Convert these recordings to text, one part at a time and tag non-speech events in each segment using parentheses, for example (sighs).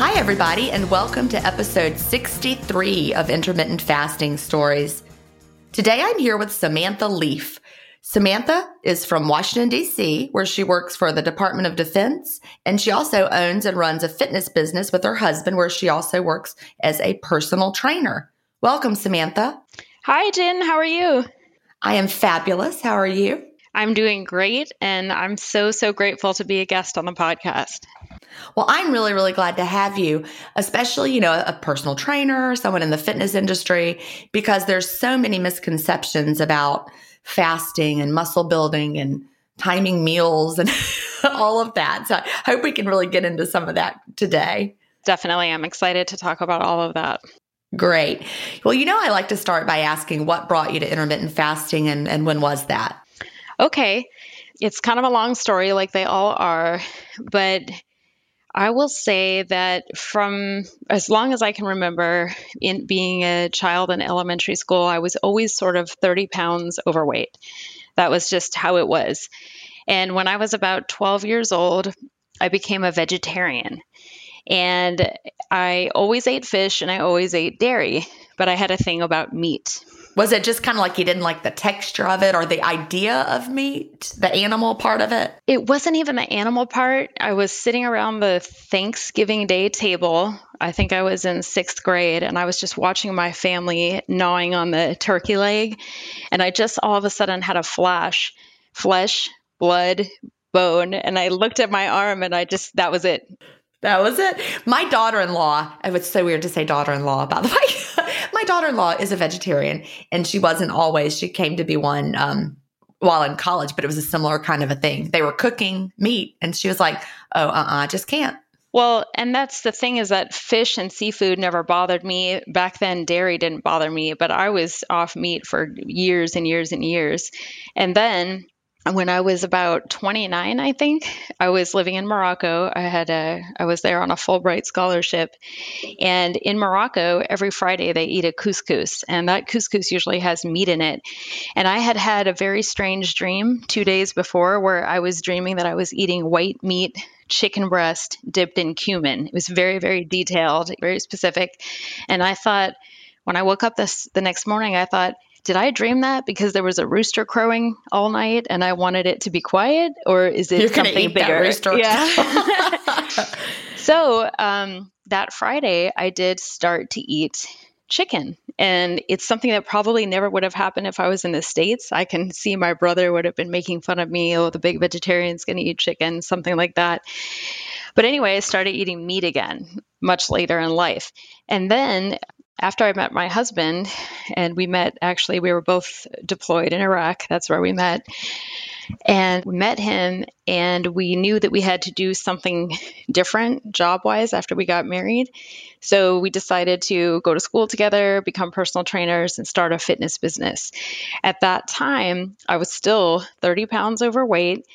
Hi, everybody, and welcome to episode 63 of Intermittent Fasting Stories. Today I'm here with Samantha Leaf. Samantha is from Washington, D.C., where she works for the Department of Defense, and she also owns and runs a fitness business with her husband, where she also works as a personal trainer. Welcome, Samantha. Hi, Gin. How are you? I am fabulous. How are you? I'm doing great, and I'm so, so grateful to be a guest on the podcast. Well, I'm really, really glad to have you, especially, you know, a personal trainer, someone in the fitness industry, because there's so many misconceptions about fasting and muscle building and timing meals and (laughs) all of that. So I hope we can really get into some of that today. Definitely. I'm excited to talk about all of that. Great. Well, you know, I like to start by asking what brought you to intermittent fasting and, and when was that? Okay. It's kind of a long story, like they all are, but I will say that from as long as I can remember, in being a child in elementary school, I was always sort of 30 pounds overweight. That was just how it was. And when I was about 12 years old, I became a vegetarian. And I always ate fish and I always ate dairy, but I had a thing about meat. Was it just kind of like you didn't like the texture of it or the idea of meat, the animal part of it? It wasn't even the animal part. I was sitting around the Thanksgiving Day table. I think I was in sixth grade and I was just watching my family gnawing on the turkey leg. And I just all of a sudden had a flash flesh, blood, bone. And I looked at my arm and I just, that was it. That was it. My daughter in law, it's so weird to say daughter in law, by the (laughs) way. My daughter in law is a vegetarian, and she wasn't always. She came to be one um, while in college, but it was a similar kind of a thing. They were cooking meat, and she was like, "Oh, uh, uh-uh, uh just can't." Well, and that's the thing is that fish and seafood never bothered me. Back then, dairy didn't bother me, but I was off meat for years and years and years. And then when I was about 29, I think I was living in Morocco. I had a, I was there on a Fulbright scholarship, and in Morocco, every Friday they eat a couscous, and that couscous usually has meat in it. And I had had a very strange dream two days before, where I was dreaming that I was eating white meat chicken breast dipped in cumin. It was very, very detailed, very specific, and I thought when I woke up this the next morning, I thought did I dream that because there was a rooster crowing all night and I wanted it to be quiet, or is it You're something bigger? rooster. Yeah. (laughs) so um, that Friday, I did start to eat chicken, and it's something that probably never would have happened if I was in the states. I can see my brother would have been making fun of me. Oh, the big vegetarian's going to eat chicken, something like that. But anyway, I started eating meat again much later in life. And then after I met my husband, and we met actually, we were both deployed in Iraq. That's where we met. And we met him, and we knew that we had to do something different job wise after we got married. So we decided to go to school together, become personal trainers, and start a fitness business. At that time, I was still 30 pounds overweight.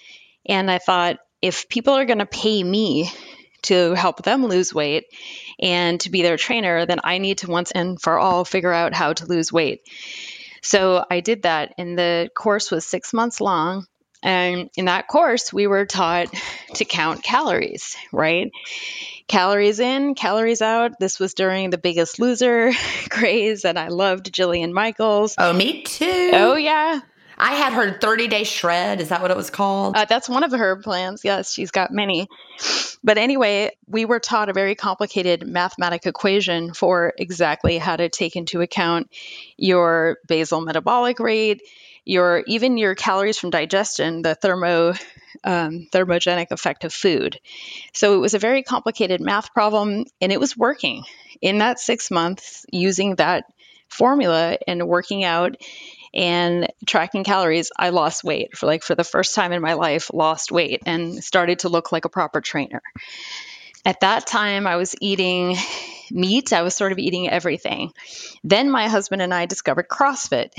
And I thought, if people are going to pay me to help them lose weight and to be their trainer, then I need to once and for all figure out how to lose weight. So I did that, and the course was six months long. And in that course, we were taught to count calories, right? Calories in, calories out. This was during the biggest loser (laughs) craze, and I loved Jillian Michaels. Oh, me too. Oh, yeah. I had her 30 day shred. Is that what it was called? Uh, that's one of her plans. Yes, she's got many. But anyway, we were taught a very complicated mathematic equation for exactly how to take into account your basal metabolic rate, your even your calories from digestion, the thermo um, thermogenic effect of food. So it was a very complicated math problem, and it was working in that six months using that formula and working out and tracking calories, I lost weight for like for the first time in my life, lost weight and started to look like a proper trainer. At that time, I was eating meat. I was sort of eating everything. Then my husband and I discovered CrossFit.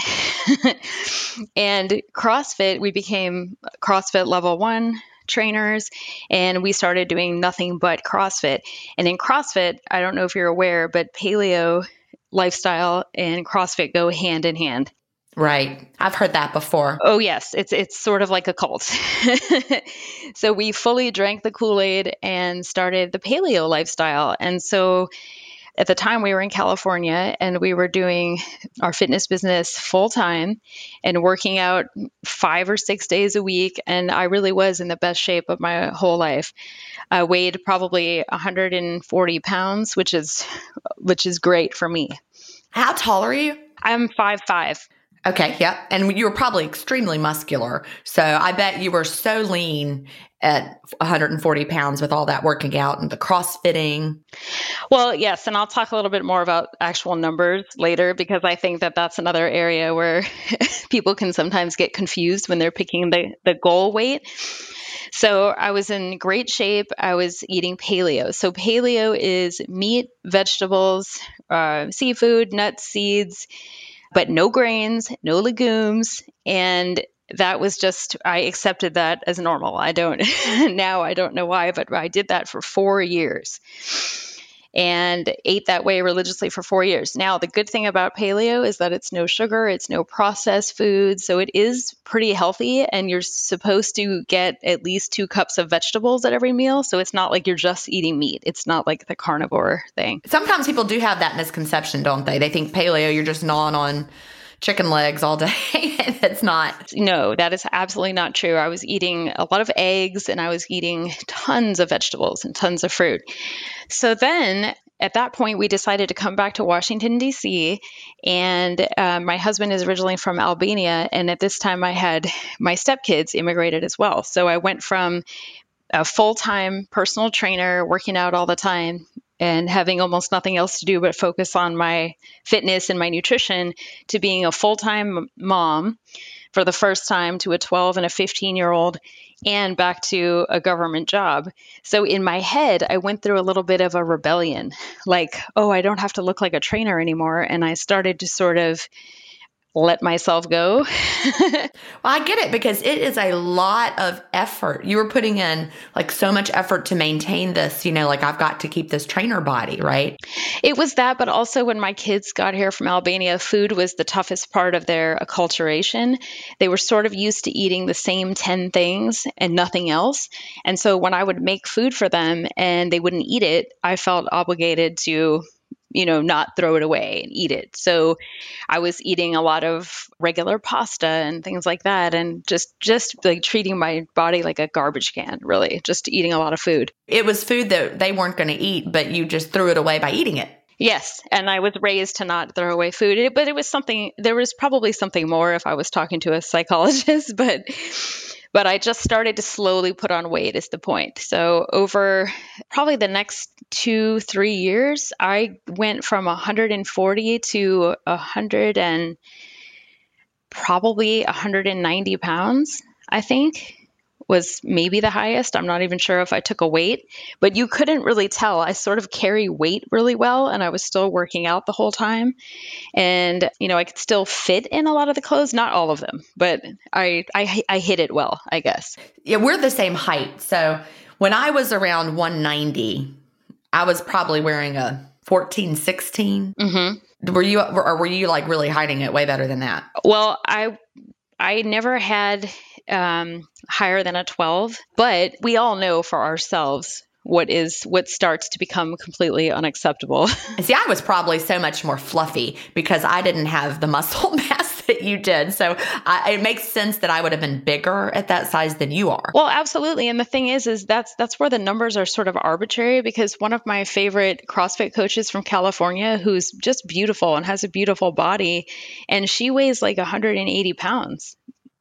(laughs) and CrossFit, we became CrossFit level one trainers and we started doing nothing but CrossFit. And in CrossFit, I don't know if you're aware, but paleo lifestyle and CrossFit go hand in hand. Right. I've heard that before. Oh yes, it's it's sort of like a cult. (laughs) so we fully drank the Kool-Aid and started the paleo lifestyle. And so at the time we were in California and we were doing our fitness business full time and working out 5 or 6 days a week and I really was in the best shape of my whole life. I weighed probably 140 pounds, which is which is great for me. How tall are you? I'm five five. Okay, yep. And you were probably extremely muscular. So I bet you were so lean at 140 pounds with all that working out and the crossfitting. Well, yes. And I'll talk a little bit more about actual numbers later because I think that that's another area where (laughs) people can sometimes get confused when they're picking the, the goal weight. So I was in great shape. I was eating paleo. So paleo is meat, vegetables, uh, seafood, nuts, seeds but no grains, no legumes. And that was just, I accepted that as normal. I don't, (laughs) now I don't know why, but I did that for four years and ate that way religiously for four years. Now, the good thing about paleo is that it's no sugar, it's no processed food, so it is pretty healthy, and you're supposed to get at least two cups of vegetables at every meal. So it's not like you're just eating meat. It's not like the carnivore thing. Sometimes people do have that misconception, don't they? They think paleo, you're just gnawing on chicken legs all day. (laughs) It's not. No, that is absolutely not true. I was eating a lot of eggs and I was eating tons of vegetables and tons of fruit. So then at that point, we decided to come back to Washington, D.C. And uh, my husband is originally from Albania. And at this time, I had my stepkids immigrated as well. So I went from a full time personal trainer, working out all the time, and having almost nothing else to do but focus on my fitness and my nutrition to being a full time mom for the first time to a 12 and a 15 year old and back to a government job. So in my head, I went through a little bit of a rebellion like, oh, I don't have to look like a trainer anymore. And I started to sort of let myself go. (laughs) well, I get it because it is a lot of effort. You were putting in like so much effort to maintain this, you know, like I've got to keep this trainer body, right? It was that, but also when my kids got here from Albania, food was the toughest part of their acculturation. They were sort of used to eating the same 10 things and nothing else. And so when I would make food for them and they wouldn't eat it, I felt obligated to you know, not throw it away and eat it. So I was eating a lot of regular pasta and things like that and just just like treating my body like a garbage can, really, just eating a lot of food. It was food that they weren't going to eat, but you just threw it away by eating it. Yes, and I was raised to not throw away food, but it was something there was probably something more if I was talking to a psychologist, (laughs) but but I just started to slowly put on weight, is the point. So, over probably the next two, three years, I went from 140 to 100 and probably 190 pounds, I think was maybe the highest. I'm not even sure if I took a weight, but you couldn't really tell. I sort of carry weight really well and I was still working out the whole time. And, you know, I could still fit in a lot of the clothes, not all of them, but I I I hit it well, I guess. Yeah, we're the same height. So, when I was around 190, I was probably wearing a 14, 16. Mm-hmm. Were you or were you like really hiding it way better than that? Well, I I never had um, higher than a 12, but we all know for ourselves what is what starts to become completely unacceptable. (laughs) See, I was probably so much more fluffy because I didn't have the muscle (laughs) mass that you did. So I, it makes sense that I would have been bigger at that size than you are. Well, absolutely. And the thing is, is that's that's where the numbers are sort of arbitrary because one of my favorite CrossFit coaches from California, who's just beautiful and has a beautiful body, and she weighs like 180 pounds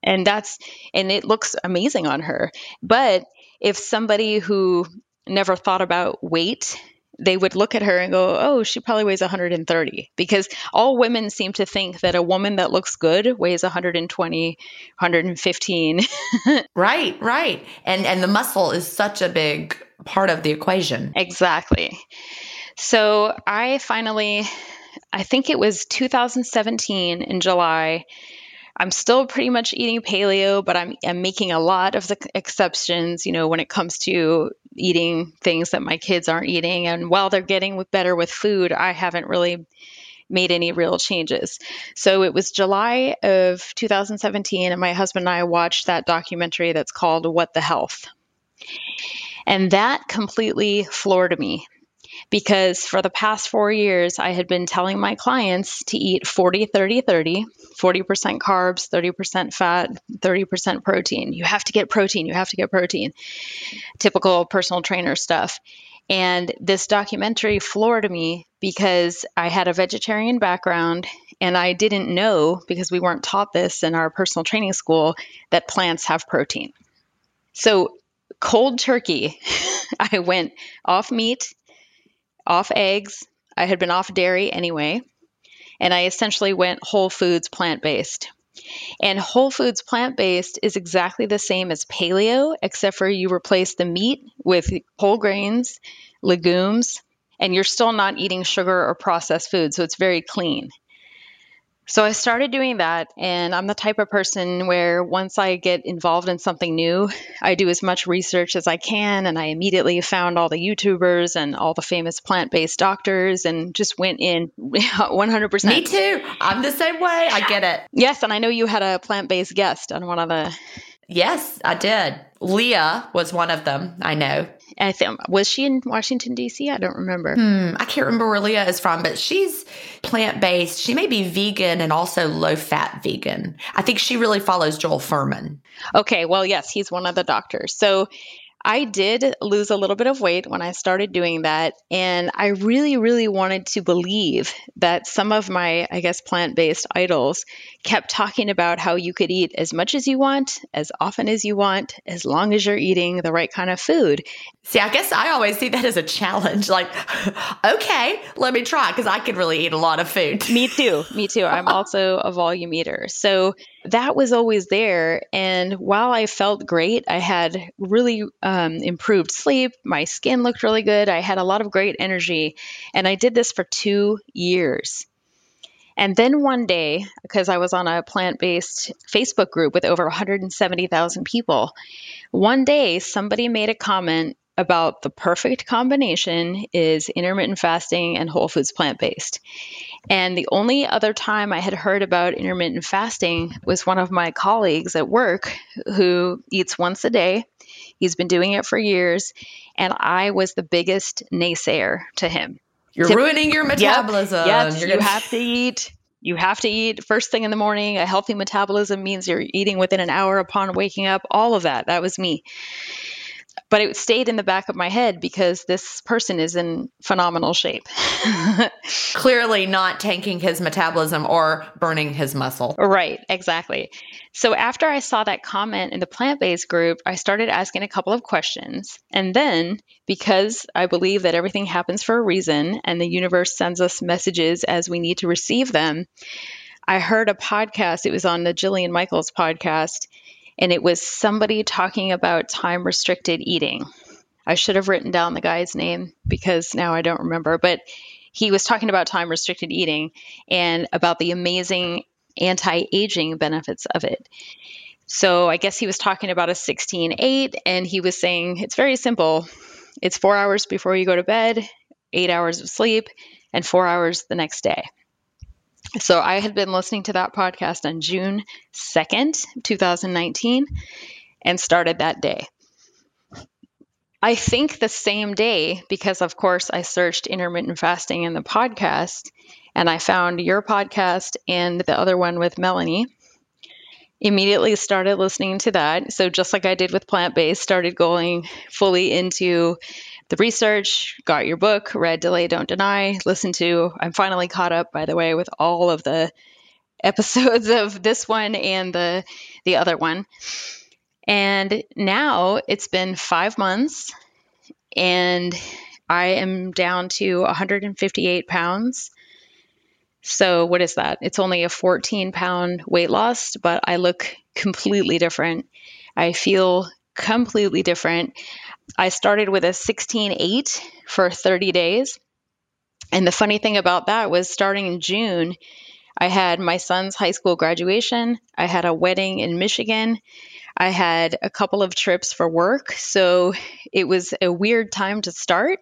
and that's and it looks amazing on her but if somebody who never thought about weight they would look at her and go, "Oh, she probably weighs 130." Because all women seem to think that a woman that looks good weighs 120, 115. (laughs) right, right. And and the muscle is such a big part of the equation. Exactly. So, I finally I think it was 2017 in July I'm still pretty much eating paleo, but I'm, I'm making a lot of the exceptions, you know, when it comes to eating things that my kids aren't eating. And while they're getting better with food, I haven't really made any real changes. So it was July of 2017, and my husband and I watched that documentary that's called What the Health. And that completely floored me because for the past four years, I had been telling my clients to eat 40, 30, 30, 40% carbs, 30% fat, 30% protein. You have to get protein. You have to get protein. Typical personal trainer stuff. And this documentary floored me because I had a vegetarian background and I didn't know, because we weren't taught this in our personal training school, that plants have protein. So, cold turkey, (laughs) I went off meat off eggs. I had been off dairy anyway. And I essentially went whole foods plant based. And whole foods plant based is exactly the same as paleo, except for you replace the meat with whole grains, legumes, and you're still not eating sugar or processed food. So it's very clean. So I started doing that, and I'm the type of person where once I get involved in something new, I do as much research as I can, and I immediately found all the YouTubers and all the famous plant based doctors and just went in (laughs) 100%. Me too. I'm the same way. I get it. Yes, and I know you had a plant based guest on one of the. Yes, I did. Leah was one of them. I know. I think was she in Washington D.C. I don't remember. Hmm, I can't remember where Leah is from, but she's plant based. She may be vegan and also low fat vegan. I think she really follows Joel Fuhrman. Okay, well, yes, he's one of the doctors. So I did lose a little bit of weight when I started doing that. And I really, really wanted to believe that some of my, I guess, plant based idols kept talking about how you could eat as much as you want, as often as you want, as long as you're eating the right kind of food. See, I guess I always see that as a challenge. Like, (laughs) okay, let me try because I could really eat a lot of food. me (laughs) too. Me too. I'm also a volume eater. So that was always there. And while I felt great, I had really um, improved sleep. My skin looked really good. I had a lot of great energy. And I did this for two years. And then one day, because I was on a plant based Facebook group with over 170,000 people, one day somebody made a comment about the perfect combination is intermittent fasting and whole foods plant based. And the only other time I had heard about intermittent fasting was one of my colleagues at work who eats once a day. He's been doing it for years. And I was the biggest naysayer to him. You're to, ruining your metabolism. Yep, yep. you gonna... have to eat. You have to eat first thing in the morning. A healthy metabolism means you're eating within an hour upon waking up. All of that. That was me but it stayed in the back of my head because this person is in phenomenal shape. (laughs) Clearly not tanking his metabolism or burning his muscle. Right, exactly. So after I saw that comment in the plant based group, I started asking a couple of questions. And then, because I believe that everything happens for a reason and the universe sends us messages as we need to receive them, I heard a podcast. It was on the Jillian Michaels podcast and it was somebody talking about time restricted eating. I should have written down the guy's name because now I don't remember, but he was talking about time restricted eating and about the amazing anti aging benefits of it. So I guess he was talking about a 16 8, and he was saying it's very simple. It's four hours before you go to bed, eight hours of sleep, and four hours the next day. So I had been listening to that podcast on June 2nd, 2019, and started that day. I think the same day, because of course I searched intermittent fasting in the podcast and I found your podcast and the other one with Melanie. Immediately started listening to that. So, just like I did with plant based, started going fully into the research, got your book, read Delay Don't Deny, listened to. I'm finally caught up, by the way, with all of the episodes (laughs) of this one and the the other one. And now it's been five months, and I am down to 158 pounds. So, what is that? It's only a 14 pound weight loss, but I look completely different. I feel completely different. I started with a 16.8 for 30 days. And the funny thing about that was starting in June, I had my son's high school graduation, I had a wedding in Michigan, I had a couple of trips for work. So it was a weird time to start,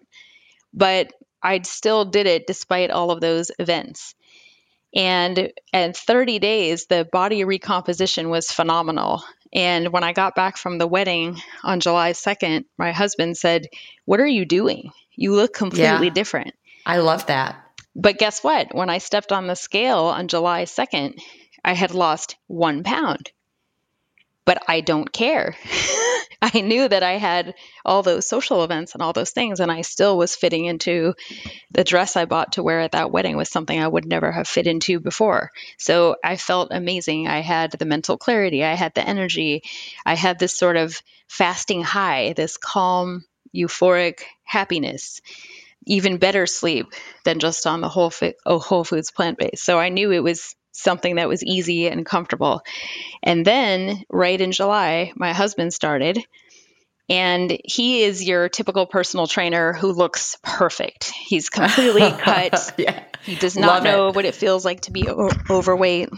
but I still did it despite all of those events. And at 30 days, the body recomposition was phenomenal. And when I got back from the wedding on July 2nd, my husband said, What are you doing? You look completely yeah, different. I love that. But guess what? When I stepped on the scale on July 2nd, I had lost one pound. But I don't care. (laughs) I knew that I had all those social events and all those things, and I still was fitting into the dress I bought to wear at that wedding was something I would never have fit into before. So I felt amazing. I had the mental clarity, I had the energy, I had this sort of fasting high, this calm, euphoric happiness. Even better sleep than just on the whole, fi- oh, whole foods plant based. So I knew it was something that was easy and comfortable. And then, right in July, my husband started. And he is your typical personal trainer who looks perfect. He's completely (laughs) cut. yeah. He does not Love know it. what it feels like to be o- overweight,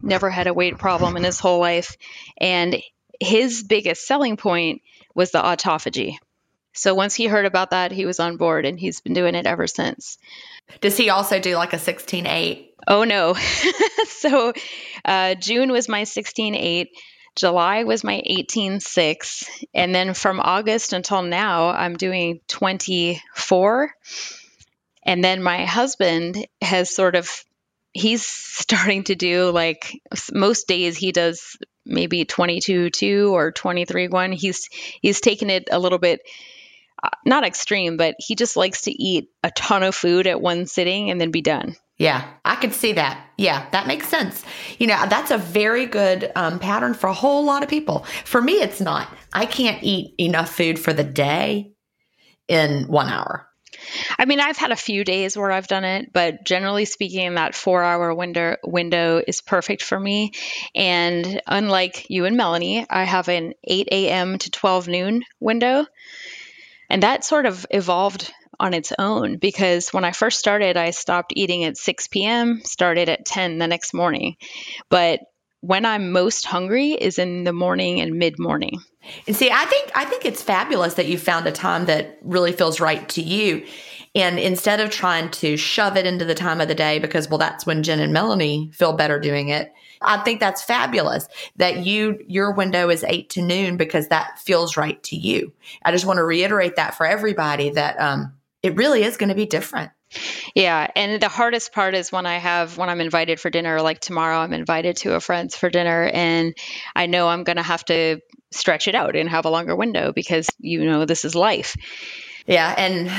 never had a weight problem in his whole life. And his biggest selling point was the autophagy. So once he heard about that, he was on board and he's been doing it ever since. Does he also do like a 16 8? Oh, no. (laughs) so uh, June was my 16 8. July was my 18 6. And then from August until now, I'm doing 24. And then my husband has sort of, he's (laughs) starting to do like most days he does maybe 22 2 or 23 1. He's, he's taken it a little bit not extreme, but he just likes to eat a ton of food at one sitting and then be done. Yeah, I could see that. Yeah, that makes sense. You know, that's a very good um, pattern for a whole lot of people. For me, it's not. I can't eat enough food for the day. in one hour? I mean, I've had a few days where I've done it, but generally speaking, that four hour window window is perfect for me. And unlike you and Melanie, I have an 8 a.m. to 12 noon window. And that sort of evolved on its own because when I first started, I stopped eating at 6 p.m., started at 10 the next morning. But when I'm most hungry is in the morning and mid morning. And see, I think I think it's fabulous that you found a time that really feels right to you. And instead of trying to shove it into the time of the day because well that's when Gin and Melanie feel better doing it. I think that's fabulous that you your window is 8 to noon because that feels right to you. I just want to reiterate that for everybody that um it really is going to be different. Yeah, and the hardest part is when I have when I'm invited for dinner like tomorrow I'm invited to a friend's for dinner and I know I'm going to have to stretch it out and have a longer window because you know this is life. Yeah, and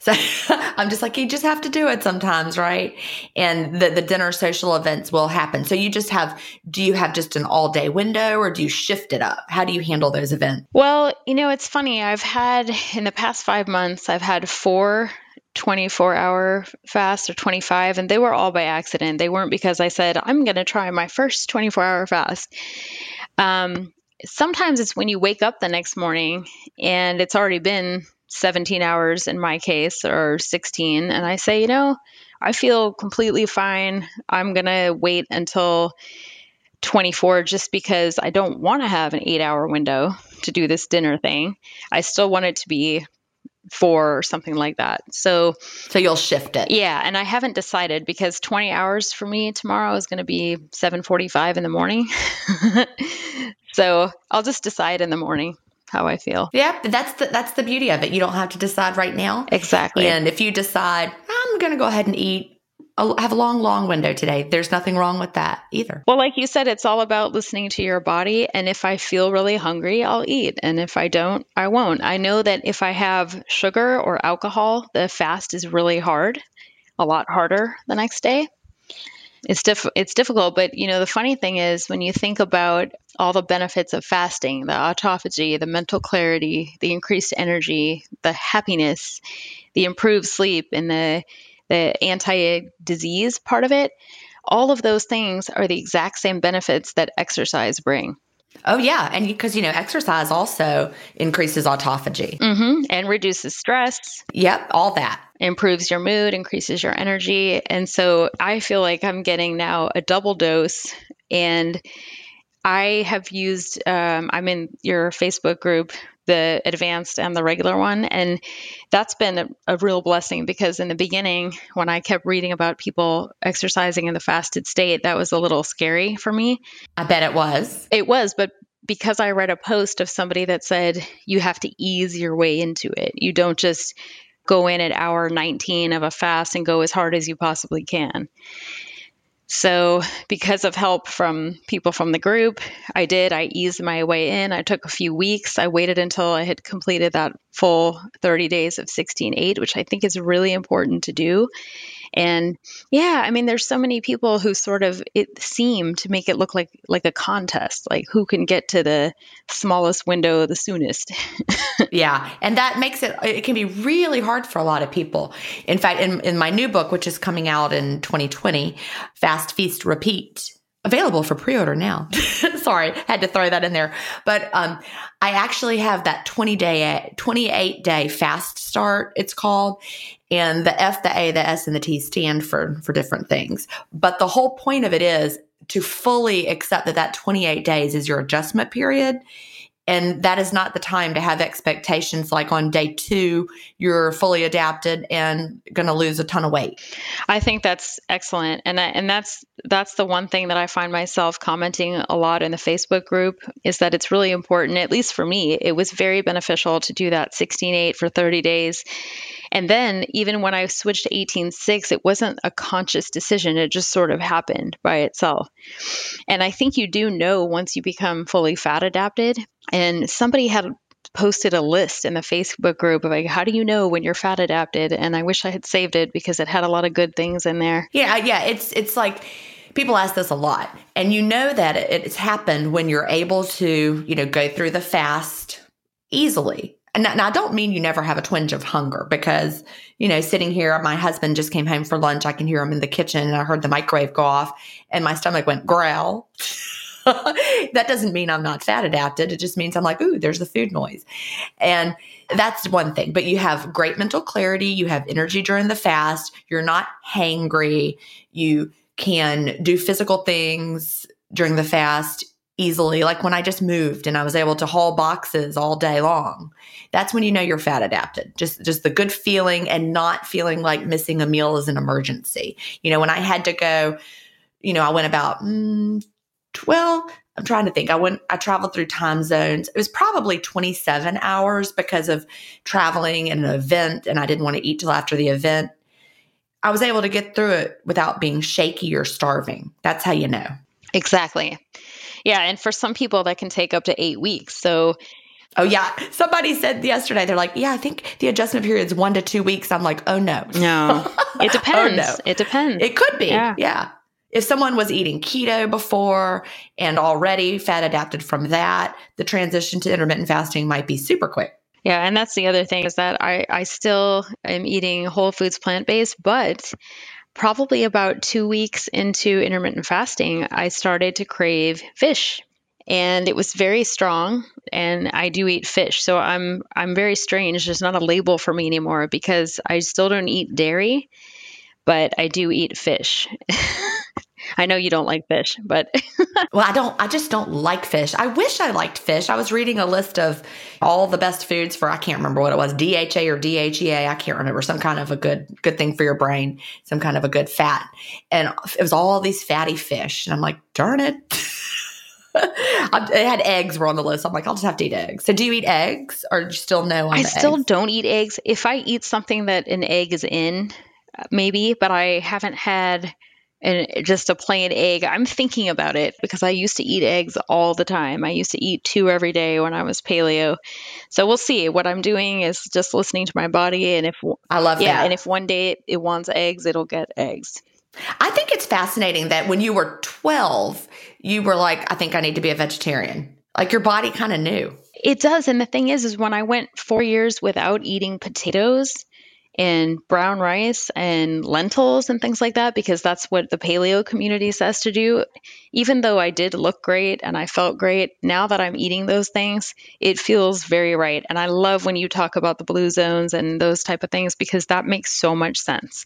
so (laughs) I'm just like you just have to do it sometimes, right? And the the dinner social events will happen. So you just have do you have just an all day window or do you shift it up? How do you handle those events? Well, you know, it's funny. I've had in the past 5 months I've had 4 24 hour fast or 25 and they were all by accident they weren't because i said i'm going to try my first 24 hour fast um, sometimes it's when you wake up the next morning and it's already been 17 hours in my case or 16 and i say you know i feel completely fine i'm going to wait until 24 just because i don't want to have an eight hour window to do this dinner thing i still want it to be four or something like that. So so you'll shift it. Yeah, and I haven't decided because 20 hours for me tomorrow is going to be 7:45 in the morning. (laughs) so I'll just decide in the morning how I feel. Yeah, that's the that's the beauty of it. You don't have to decide right now. Exactly. And if you decide I'm going to go ahead and eat I have a long, long window today. There's nothing wrong with that either. Well, like you said, it's all about listening to your body. And if I feel really hungry, I'll eat. And if I don't, I won't. I know that if I have sugar or alcohol, the fast is really hard, a lot harder the next day. It's diff- it's difficult, but you know the funny thing is when you think about all the benefits of fasting, the autophagy, the mental clarity, the increased energy, the happiness, the improved sleep, and the the anti disease part of it, all of those things are the exact same benefits that exercise bring. Oh yeah, and because you know exercise also increases autophagy mm-hmm. and reduces stress. Yep, all that improves your mood, increases your energy, and so I feel like I'm getting now a double dose. And I have used. Um, I'm in your Facebook group, the advanced and the regular one. And that's been a, a, real blessing because in the beginning, when I kept reading about people exercising in the fasted state, that was a little scary for me. I bet it was. It was, but because I read a post of somebody that said you have to ease your way into it, you don't just go in at hour 19 of a fast and go as hard as you possibly can. So, because of help from people from the group, I did. I eased my way in. I took a few weeks. I waited until I had completed that full 30 days of 16.8, which I think is really important to do. And yeah, I mean, there's so many people who sort of it seem to make it look like like a contest, like who can get to the smallest window the soonest. (laughs) yeah, and that makes it it can be really hard for a lot of people. In fact, in in my new book, which is coming out in 2020, Fast Feast Repeat available for pre-order now. (laughs) Sorry, had to throw that in there. But um, I actually have that 20 day, 28 day fast start, it's called. And the F, the A, the S, and the T stand for, for different things. But the whole point of it is to fully accept that that 28 days is your adjustment period and that is not the time to have expectations like on day two, you're fully adapted and going to lose a ton of weight. I think that's excellent. And, and that's, that's the one thing that I find myself commenting a lot in the Facebook group is that it's really important, at least for me, it was very beneficial to do that 16-8 for 30 days. And then even when I switched to 18.6, it wasn't a conscious decision. It just sort of happened by itself. And I think you do know once you become fully fat adapted and somebody had posted a list in the Facebook group of like, how do you know when you're fat adapted? And I wish I had saved it because it had a lot of good things in there. Yeah, yeah. It's it's like people ask this a lot, and you know that it's happened when you're able to, you know, go through the fast easily. And, and I don't mean you never have a twinge of hunger because, you know, sitting here, my husband just came home for lunch. I can hear him in the kitchen and I heard the microwave go off and my stomach went growl. (laughs) that doesn't mean I'm not fat adapted. It just means I'm like, ooh, there's the food noise. And that's one thing. But you have great mental clarity. You have energy during the fast. You're not hangry. You can do physical things during the fast easily. Like when I just moved and I was able to haul boxes all day long. That's when you know you're fat adapted. Just just the good feeling and not feeling like missing a meal is an emergency. You know, when I had to go, you know, I went about mm, well, I'm trying to think. I went, I traveled through time zones. It was probably 27 hours because of traveling and an event, and I didn't want to eat till after the event. I was able to get through it without being shaky or starving. That's how you know. Exactly. Yeah. And for some people, that can take up to eight weeks. So, Oh yeah, somebody said yesterday. They're like, "Yeah, I think the adjustment period is one to two weeks." I'm like, "Oh no, no, (laughs) oh, it depends. oh, no. It depends. It could be. Yeah. yeah if someone was eating keto before and already fat adapted from that, the transition to intermittent fasting might be super quick. Yeah, and that's the other thing is that I, I still am eating whole foods plant based, but probably about two weeks into intermittent fasting, I started to crave fish. And it was very strong, and I do eat fish, so I'm I'm very strange. There's not a label for me anymore because I still don't eat dairy, but I do eat fish. (laughs) I know you don't like fish, but (laughs) well, I don't. I just don't like fish. I wish I liked fish. I was reading a list of all the best foods for I can't remember what it was, DHA or DHEA. I can't remember some kind of a good good thing for your brain, some kind of a good fat, and it was all these fatty fish, and I'm like, darn it. (laughs) it had eggs were on the list. I'm like, I'll just have to eat eggs. So, do you eat eggs, or do you still know? I still eggs? don't eat eggs. If I eat something that an egg is in, uh, maybe, but I haven't had and just a plain egg. I'm thinking about it because I used to eat eggs all the time. I used to eat two every day when I was paleo. So we'll see. What I'm doing is just listening to my body, and if I love yeah, that. and if one day it, it wants eggs, it'll get eggs. I think it's fascinating that when you were 12, you were like, I think I need to be a vegetarian. Like your body kind of knew. It does. And the thing is, is when I went four years without eating potatoes, and brown rice and lentils and things like that because that's what the paleo community says to do. Even though I did look great and I felt great, now that I'm eating those things, it feels very right. And I love when you talk about the blue zones and those type of things because that makes so much sense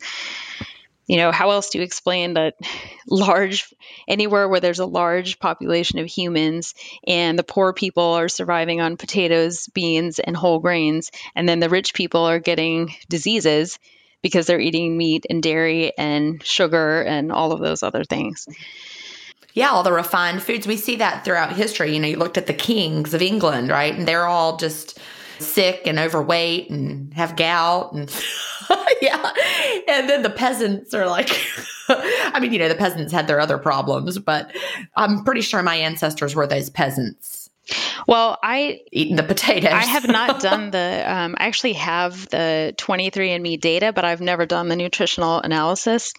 you know, how else do you explain that (laughs) large, anywhere where there's a large population of humans and the poor people are surviving on potatoes, beans, and whole grains, and then the rich people are getting diseases because they're eating meat and dairy and sugar and all of those other things? Yeah, all the refined foods. We see that throughout history. You know, you looked at the kings of England, right? And they're all just sick and overweight and have gout and (laughs) yeah. And then the peasants are like (laughs) I mean, you know, the peasants had their other problems, but I'm pretty sure my ancestors were those peasants. Well, I eating the potatoes. I have not (laughs) done the. Um, I actually have the 23andMe data, but I've never done the nutritional analysis.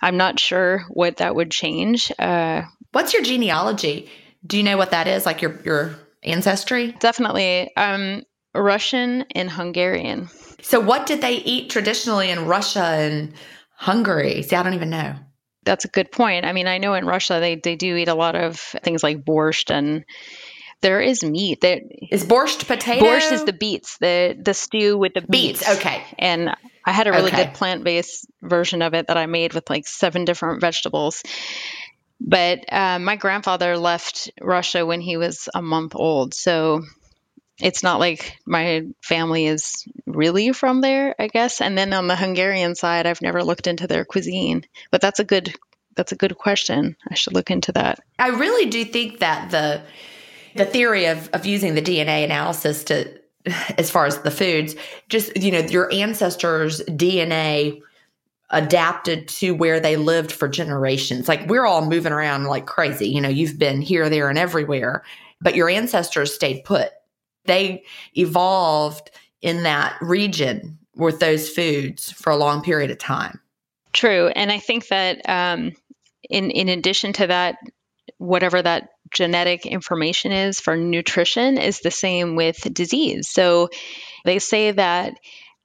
I'm not sure what that would change. Uh, What's your genealogy? Do you know what that is? Like your your ancestry? Definitely. Um, Russian and Hungarian. So, what did they eat traditionally in Russia and Hungary? See, I don't even know. That's a good point. I mean, I know in Russia they, they do eat a lot of things like borscht and there is meat. There is borscht potato. Borscht is the beets, the the stew with the beets. beets. Okay. And I had a really okay. good plant based version of it that I made with like seven different vegetables. But uh, my grandfather left Russia when he was a month old, so it's not like my family is really from there, I guess. And then on the Hungarian side, I've never looked into their cuisine, but that's a good that's a good question. I should look into that. I really do think that the the theory of of using the DNA analysis to as far as the foods, just you know, your ancestors' DNA adapted to where they lived for generations. Like we're all moving around like crazy. You know, you've been here, there, and everywhere, but your ancestors stayed put they evolved in that region with those foods for a long period of time. True, and I think that um, in in addition to that, whatever that genetic information is for nutrition is the same with disease. So they say that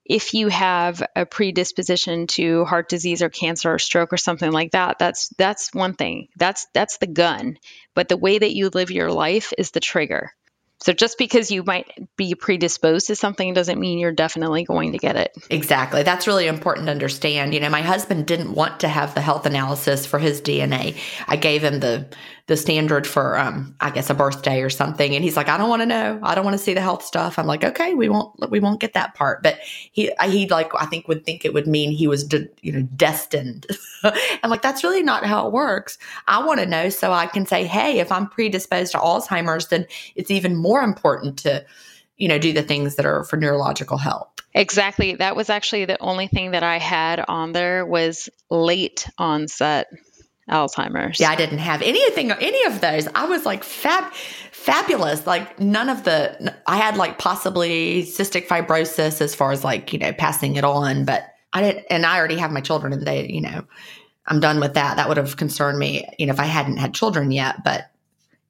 if you have a predisposition to heart disease or cancer or stroke or something like that that's that's one thing that's that's the gun but the way that you live your life is the trigger so just because you might be predisposed to something doesn't mean you're definitely going to get it. Exactly. That's really important to understand. You know, my husband didn't want to have the health analysis for his DNA. I gave him the the standard for um I guess a birthday or something and he's like I don't want to know. I don't want to see the health stuff. I'm like, "Okay, we won't we won't get that part." But he he like I think would think it would mean he was de, you know destined. (laughs) I'm like, "That's really not how it works. I want to know so I can say, "Hey, if I'm predisposed to Alzheimer's, then it's even more important to you know do the things that are for neurological health." Exactly. That was actually the only thing that I had on there was late onset Alzheimer's. Yeah, I didn't have anything, any of those. I was like fab, fabulous. Like none of the, I had like possibly cystic fibrosis as far as like, you know, passing it on, but I didn't, and I already have my children and they, you know, I'm done with that. That would have concerned me, you know, if I hadn't had children yet, but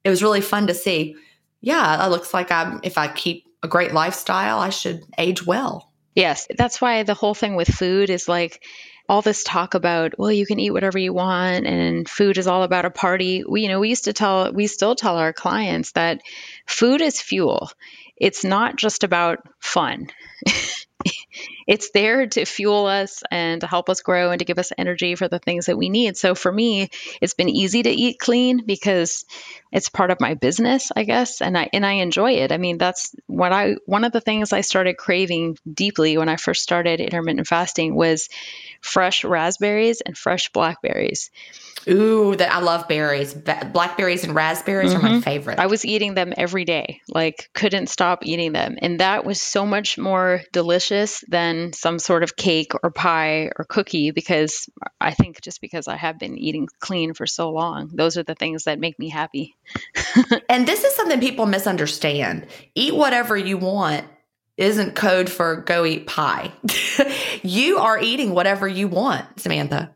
it was really fun to see. Yeah, it looks like I'm, if I keep a great lifestyle, I should age well. Yes, that's why the whole thing with food is like, all this talk about well you can eat whatever you want and food is all about a party. We you know we used to tell we still tell our clients that food is fuel. It's not just about fun (laughs) it's there to fuel us and to help us grow and to give us energy for the things that we need. So for me, it's been easy to eat clean because it's part of my business, I guess, and I and I enjoy it. I mean, that's what I one of the things I started craving deeply when I first started intermittent fasting was fresh raspberries and fresh blackberries. Ooh, that I love berries. Blackberries and raspberries mm-hmm. are my mm-hmm. favorite. I was eating them every day. Like couldn't stop eating them. And that was so much more delicious than some sort of cake or pie or cookie because I think just because I have been eating clean for so long, those are the things that make me happy. (laughs) and this is something people misunderstand. Eat whatever you want isn't code for go eat pie. (laughs) you are eating whatever you want, Samantha.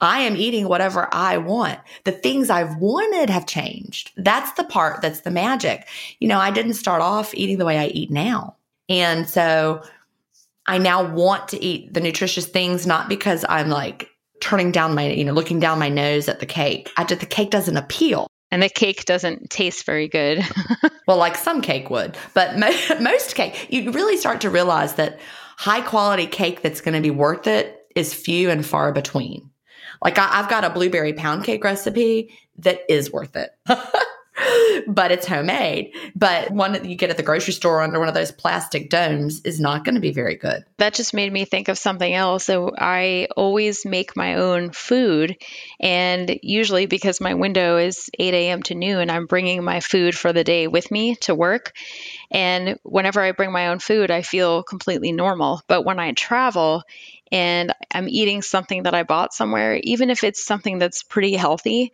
I am eating whatever I want. The things I've wanted have changed. That's the part that's the magic. You know, I didn't start off eating the way I eat now. And so I now want to eat the nutritious things, not because I'm like turning down my, you know, looking down my nose at the cake. I just, the cake doesn't appeal. And the cake doesn't taste very good. (laughs) well, like some cake would, but mo- (laughs) most cake, you really start to realize that high quality cake that's going to be worth it is few and far between. Like I, have got a blueberry pound cake recipe that is worth it. (laughs) but it's homemade. But one that you get at the grocery store under one of those plastic domes is not going to be very good. That just made me think of something else. So I always make my own food. And usually, because my window is 8 a.m. to noon, I'm bringing my food for the day with me to work. And whenever I bring my own food, I feel completely normal. But when I travel, and I'm eating something that I bought somewhere, even if it's something that's pretty healthy,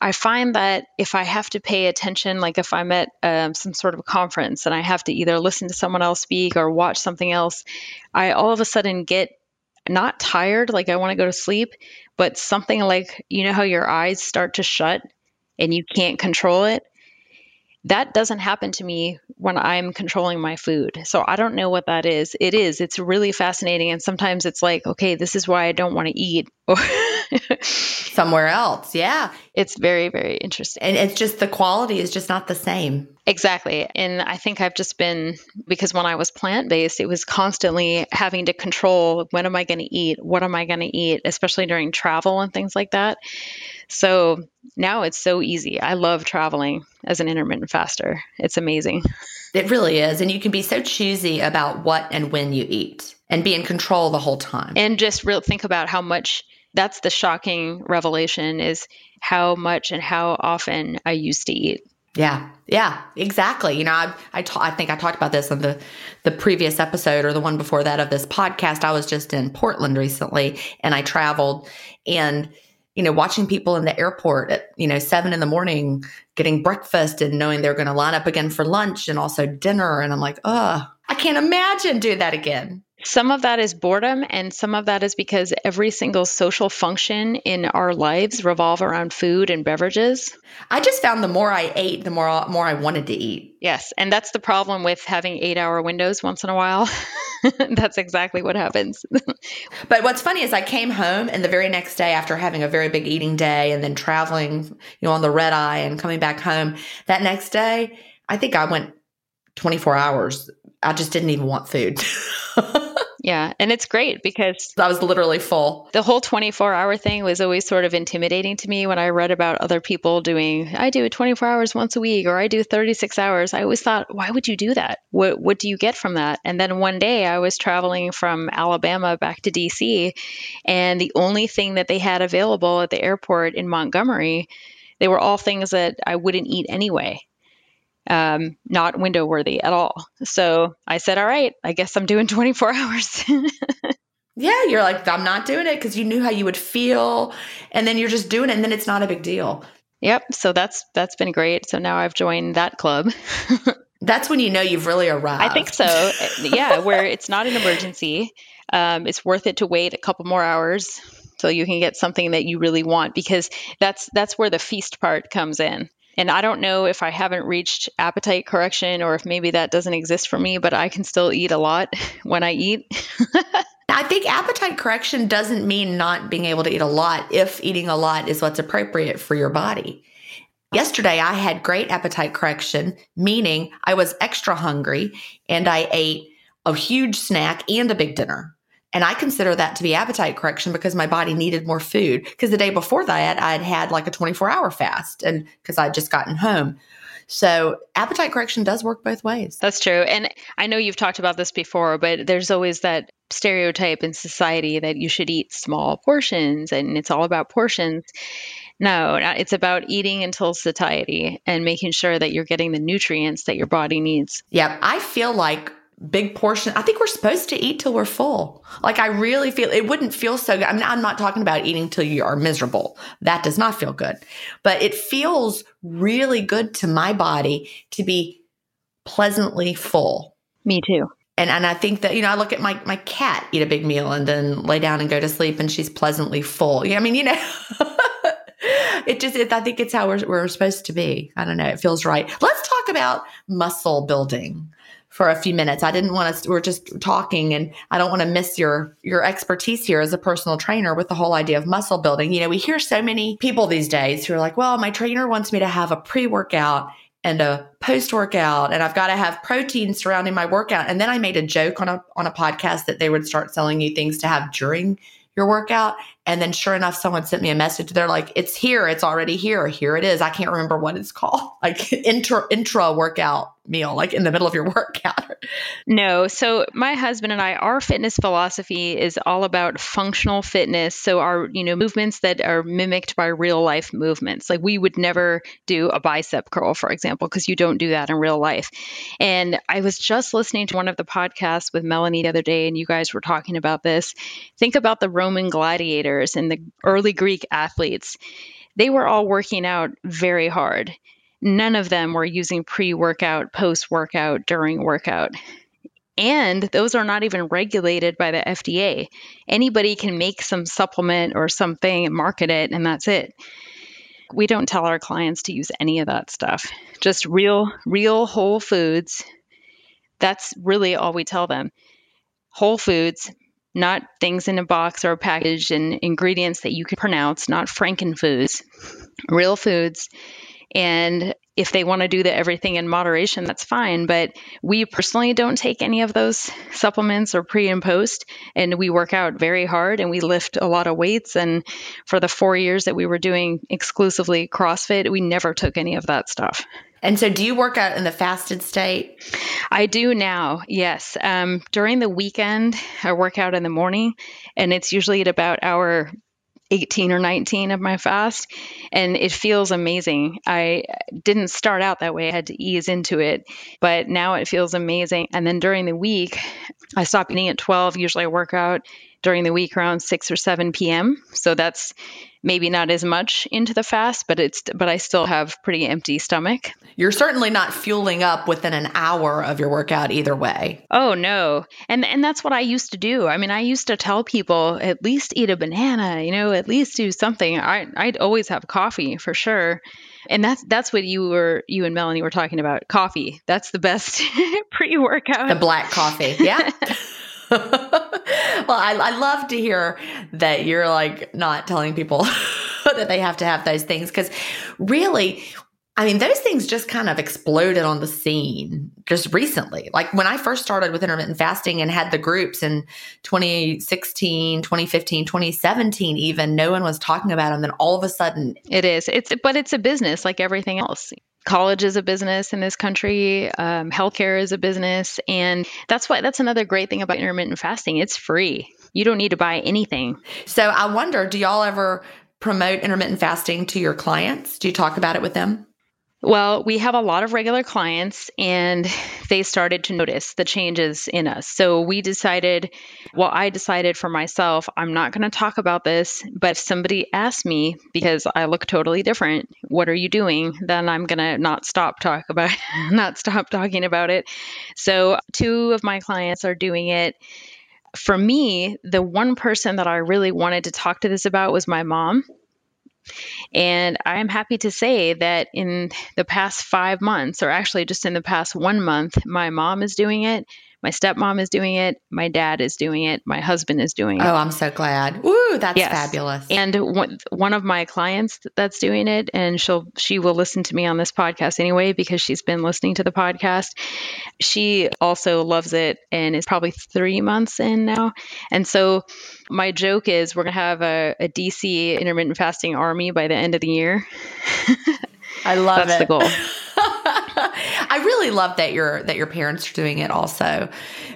I find that if I have to pay attention, like if I'm at um, some sort of a conference and I have to either listen to someone else speak or watch something else, I all of a sudden get not tired, like I want to go to sleep, but something like, you know, how your eyes start to shut and you can't control it that doesn't happen to me when I'm controlling my food. So I don't know what that is. It is. It's really fascinating. And sometimes it's like, okay, this is why I don't want to eat. (laughs) (laughs) Somewhere else. Yeah. It's very, very interesting. And it's just the quality is just not the same. Exactly. And I think I've just been, because when I was plant based, it was constantly having to control when am I going to eat? What am I going to eat? Especially during travel and things like that. So now it's so easy. I love traveling as an intermittent faster. It's amazing. It really is. And you can be so choosy about what and when you eat and be in control the whole time. And just real think about how much that's the shocking revelation is how much and how often I used to eat. Yeah, yeah, exactly. You know, I I, ta- I think I talked about this on the the previous episode or the one before that of this podcast. I was just in Portland recently, and I traveled, and you know, watching people in the airport at, you know, seven in the morning getting breakfast and knowing they're going to line up again for lunch and also dinner. And I'm like, oh, I can't imagine doing that again. Some of that is boredom, and some of that is because every single social function in our lives revolve around food and beverages. I just found the more I ate, the more more I wanted to eat. Yes, and that's the problem with having eight-hour windows once in a while. (laughs) that's exactly what happens. (laughs) but what's funny is I came home, and the very next day, after having a very big eating day, and then traveling, you know, on the red eye and coming back home, that next day, I think I went 24 hours. I just didn't even want food. (laughs) Yeah. And it's great because I was literally full. The whole 24 hour thing was always sort of intimidating to me when I read about other people doing, I do 24 hours once a week or I do 36 hours. I always thought, why would you do that? What, what do you get from that? And then one day I was traveling from Alabama back to DC, and the only thing that they had available at the airport in Montgomery, they were all things that I wouldn't eat anyway um, not window worthy at all. So I said, all right, I guess I'm doing (laughs) 24 hours. yeah, you're like, I'm not doing it because you knew how you would feel. And then you're just doing it and then it's not a big deal. Yep. So that's that's been great. So now I've joined that club. (laughs) that's when you know you've really arrived. I think so. yeah, where it's not an emergency. Um, it's worth it to wait a couple more hours so you can get something that you really want because that's that's where the feast part comes in. And I don't know if I haven't reached appetite correction or if maybe that doesn't exist for me, but I can still eat a lot (laughs) when I eat. (laughs) I think appetite correction doesn't mean not being able to eat a lot if eating a lot is what's appropriate for your body. Yesterday, I had great appetite correction, meaning I was extra hungry and I ate a huge snack and a big dinner. And I consider that to be appetite correction because my body needed more food. Because the day before that, I'd had like a 24 hour fast and because I'd just gotten home. So appetite correction does work both ways. That's true. And I know you've talked about this before, but there's always that stereotype in society that you should eat small portions and it's all about portions. No, it's about eating until satiety and making sure that you're getting the nutrients that your body needs. Yeah, I feel like big portion. I think we're supposed to eat till we're full. Like I really feel it wouldn't feel so good. I mean, I'm not talking about eating till you are miserable. That does not feel good. But it feels really good to my body to be pleasantly full. Me too. And and I think that, you know, I look at my my cat eat a big meal and then lay down and go to sleep and she's pleasantly full. Yeah, I mean, you know, (laughs) it just it, I think it's how we're we're supposed to be. I don't know. It feels right. Let's talk about muscle building for a few minutes. I didn't want to, we're just talking and I don't want to miss your, your expertise here as a personal trainer with the whole idea of muscle building. You know, we hear so many people these days who are like, well, my trainer wants me to have a pre workout and a post workout and I've got to have protein surrounding my workout. And then I made a joke on a, on a podcast that they would start selling you things to have during your workout. And then sure enough, someone sent me a message. They're like, it's here. It's already here. Here it is. I can't remember what it's called. (laughs) Like intra, intra workout meal, like in the middle of your (laughs) workout. No. So my husband and I, our fitness philosophy is all about functional fitness. So our, you know, movements that are mimicked by real life movements. Like we would never do a bicep curl, for example, because you don't do that in real life. And I was just listening to one of the podcasts with Melanie the other day, and you guys were talking about this. Think about the Roman gladiator and the early Greek athletes, they were all working out very hard. None of them were using pre workout, post workout, during workout. And those are not even regulated by the FDA. Anybody can make some supplement or something market it, and that's it. We don't tell our clients to use any of that stuff. Just real, real whole foods. That's really all we tell them. Whole foods, not things in a box or a package and ingredients that you can pronounce, not frankenfoods, real foods. And if they want to do the everything in moderation, that's fine. But we personally don't take any of those supplements or pre and post. And we work out very hard and we lift a lot of weights. And for the four years that we were doing exclusively CrossFit, we never took any of that stuff. And so, do you work out in the fasted state? I do now, yes. Um, during the weekend, I work out in the morning, and it's usually at about hour 18 or 19 of my fast, and it feels amazing. I didn't start out that way, I had to ease into it, but now it feels amazing. And then during the week, I stop eating at 12. Usually, I work out during the week around 6 or 7 p.m. So that's maybe not as much into the fast, but it's but I still have pretty empty stomach. You're certainly not fueling up within an hour of your workout either way. Oh no. And and that's what I used to do. I mean, I used to tell people at least eat a banana, you know, at least do something. I I'd always have coffee for sure. And that's that's what you were you and Melanie were talking about. Coffee. That's the best (laughs) pre-workout. The black coffee. Yeah. (laughs) (laughs) well, I, I love to hear that you're like not telling people (laughs) that they have to have those things because really, I mean, those things just kind of exploded on the scene just recently. Like when I first started with intermittent fasting and had the groups in 2016, 2015, 2017, even no one was talking about them. Then all of a sudden, it is. It's but it's a business like everything else college is a business in this country um, healthcare is a business and that's why that's another great thing about intermittent fasting. It's free. You don't need to buy anything. So i wonder do y'all ever promote intermittent fasting to your clients? Do you talk about it with them well, we have a lot of regular clients and they started to notice the changes in us. So we decided, well, I decided for myself, I'm not going to talk about this, but if somebody asks me because I look totally different, what are you doing? Then I'm going to not stop talk about (laughs) not stop talking about it. So two of my clients are doing it. For me, the one person that I really wanted to talk to this about was my mom and I'm happy to say that in the past five months, or actually just in the past one month, my mom is doing it. My stepmom is doing it. My dad is doing it. My husband is doing it. Oh, I'm so glad. Ooh, that's yes. fabulous. And one, one of my clients that's doing it, and she'll she will listen to me on this podcast anyway because she's been listening to the podcast. She also loves it and is probably three months in now. And so my joke is we're gonna have a, a DC intermittent fasting army by the end of the year. (laughs) I love That's it. the goal. (laughs) Really love that your that your parents are doing it also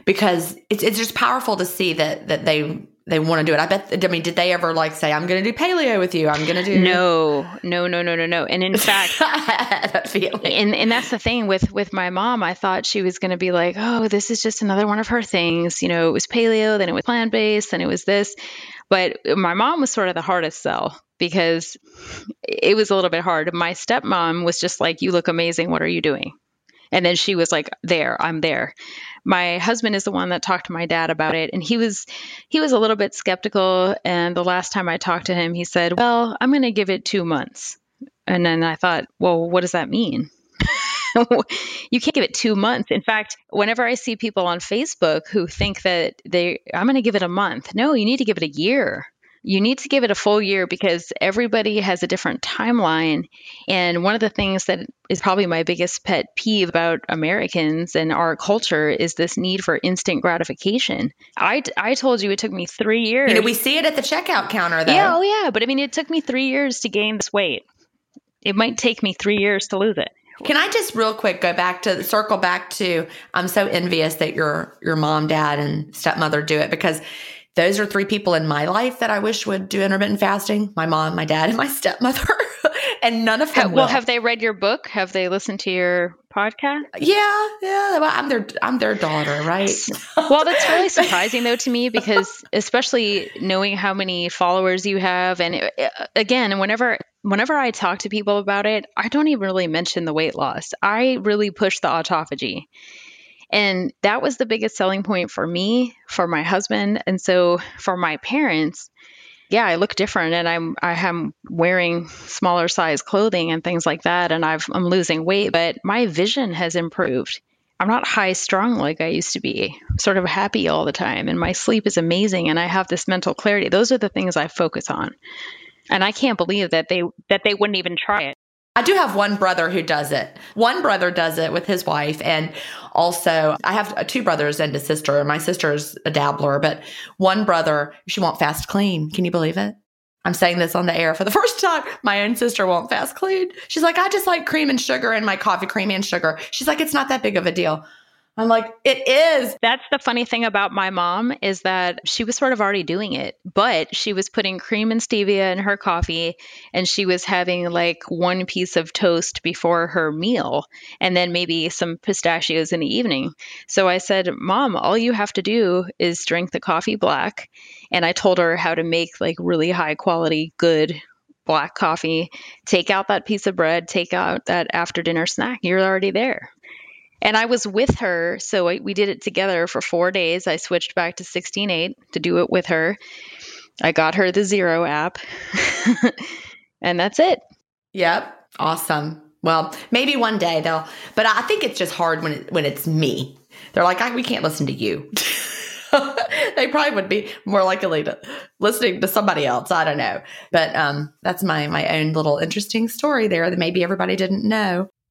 because it's it's just powerful to see that that they they want to do it. I bet. I mean, did they ever like say, "I'm going to do paleo with you"? I'm going to do. No, no, no, no, no, no. And in (laughs) fact, that feeling. And and that's the thing with with my mom. I thought she was going to be like, "Oh, this is just another one of her things." You know, it was paleo, then it was plant based, then it was this. But my mom was sort of the hardest sell because it was a little bit hard. My stepmom was just like, You look amazing. What are you doing? And then she was like, There, I'm there. My husband is the one that talked to my dad about it and he was he was a little bit skeptical and the last time I talked to him he said, "Well, I'm going to give it 2 months." And then I thought, "Well, what does that mean?" (laughs) you can't give it two months. In fact, whenever I see people on Facebook who think that they, I'm going to give it a month. No, you need to give it a year you need to give it a full year because everybody has a different timeline. And one of the things that is probably my biggest pet peeve about Americans and our culture is this need for instant gratification. I, I told you it took me three years. You know, we see it at the checkout counter, though. Yeah, oh yeah. But I mean, it took me three years to gain this weight. It might take me three years to lose it. Can I just real quick go back to circle back to I'm so envious that your your mom, dad, and stepmother do it because those are three people in my life that I wish would do intermittent fasting my mom, my dad, and my stepmother. (laughs) and none of them well, have they read your book? Have they listened to your podcast? Yeah, yeah. Well, I'm their I'm their daughter, right? well, that's really surprising though to me (laughs) because especially knowing how many followers you have, and it, uh, again, whenever whenever I talk to people about it, I don't even really mention the weight loss. I really push the autophagy. And that was the biggest selling point for me, for my husband, and so for my parents. Yeah, I look different and I'm I am wearing smaller size clothing and things like that and I've I'm losing weight, but my vision has improved. I'm not high strung like I used to be. I'm sort of happy all the time and my sleep is amazing and I have this mental clarity. Those are the things I focus on. And I can't believe that they that they wouldn't even try it. I do have one brother who does it. One brother does it with his wife. And also, I have two brothers and a sister. My sister's a dabbler, but one brother, she won't fast clean. Can you believe it? I'm saying this on the air for the (laughs) first time. My own sister won't fast clean. She's like, I just like cream and sugar in my coffee, cream and sugar. She's like, it's not that big of a deal. I'm like, it is. That's the funny thing about my mom is that she was sort of already doing it, but she was putting cream and stevia in her coffee and she was having like one piece of toast before her meal and then maybe some pistachios in the evening. So I said, Mom, all you have to do is drink the coffee black. And I told her how to make like really high quality, good black coffee, take out that piece of bread, take out that after dinner snack. You're already there. And I was with her. So we did it together for four days. I switched back to 16.8 to do it with her. I got her the Zero app. (laughs) and that's it. Yep. Awesome. Well, maybe one day they'll, but I think it's just hard when it, when it's me. They're like, we can't listen to you. (laughs) they probably would be more likely to listening to somebody else. I don't know, but um, that's my my own little interesting story there that maybe everybody didn't know.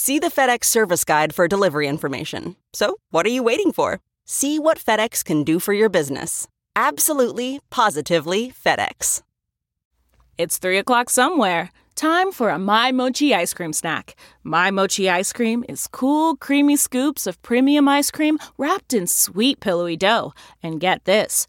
See the FedEx service guide for delivery information. So, what are you waiting for? See what FedEx can do for your business. Absolutely, positively FedEx. It's 3 o'clock somewhere. Time for a My Mochi ice cream snack. My Mochi ice cream is cool, creamy scoops of premium ice cream wrapped in sweet, pillowy dough. And get this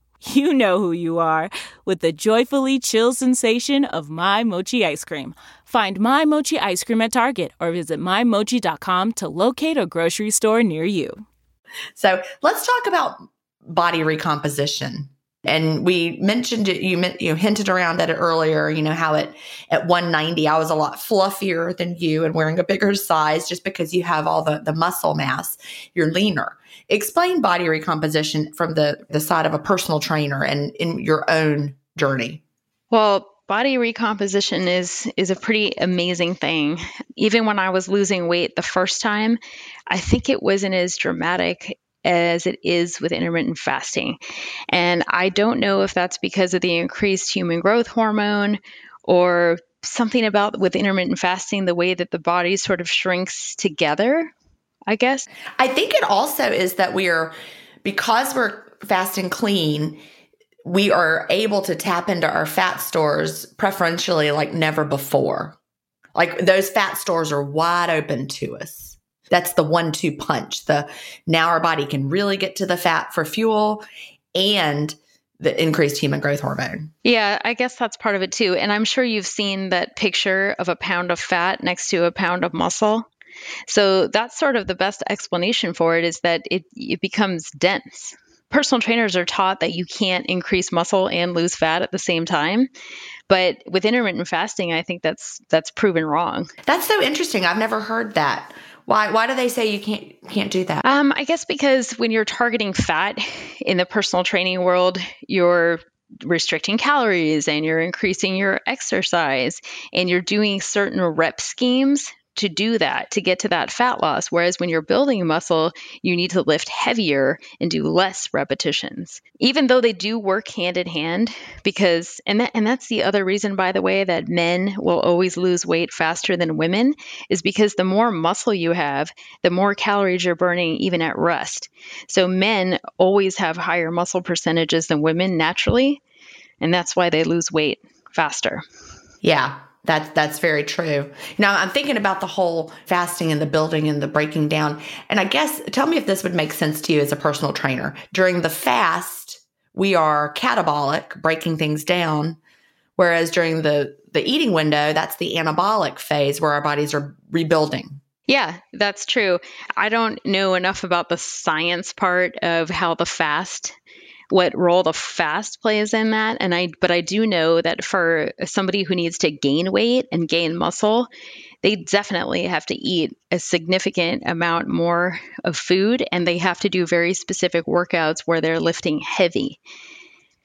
you know who you are with the joyfully chill sensation of My Mochi ice cream. Find My Mochi ice cream at Target or visit MyMochi.com to locate a grocery store near you. So let's talk about body recomposition. And we mentioned it, you, you hinted around at it earlier, you know, how it at 190, I was a lot fluffier than you and wearing a bigger size just because you have all the, the muscle mass. You're leaner. Explain body recomposition from the, the side of a personal trainer and in your own journey. Well, body recomposition is is a pretty amazing thing. Even when I was losing weight the first time, I think it wasn't as dramatic as it is with intermittent fasting. And I don't know if that's because of the increased human growth hormone or something about with intermittent fasting, the way that the body sort of shrinks together, I guess. I think it also is that we're, because we're fast and clean, we are able to tap into our fat stores preferentially like never before. Like those fat stores are wide open to us. That's the one two punch. The now our body can really get to the fat for fuel and the increased human growth hormone. Yeah, I guess that's part of it too. And I'm sure you've seen that picture of a pound of fat next to a pound of muscle. So that's sort of the best explanation for it is that it, it becomes dense. Personal trainers are taught that you can't increase muscle and lose fat at the same time. But with intermittent fasting, I think that's that's proven wrong. That's so interesting. I've never heard that. Why why do they say you can't can't do that? Um, I guess because when you're targeting fat in the personal training world, you're restricting calories and you're increasing your exercise and you're doing certain rep schemes to do that, to get to that fat loss. Whereas when you're building muscle, you need to lift heavier and do less repetitions. Even though they do work hand in hand, because, and, that, and that's the other reason, by the way, that men will always lose weight faster than women, is because the more muscle you have, the more calories you're burning even at rest. So men always have higher muscle percentages than women naturally, and that's why they lose weight faster. Yeah, that's that's very true. Now I'm thinking about the whole fasting and the building and the breaking down. And I guess tell me if this would make sense to you as a personal trainer. During the fast, we are catabolic, breaking things down, whereas during the the eating window, that's the anabolic phase where our bodies are rebuilding. Yeah, that's true. I don't know enough about the science part of how the fast what role the fast plays in that. And i but i do know that for somebody who needs to gain weight and gain muscle they definitely have to eat a significant amount more of food and they have to do very specific workouts where they're lifting heavy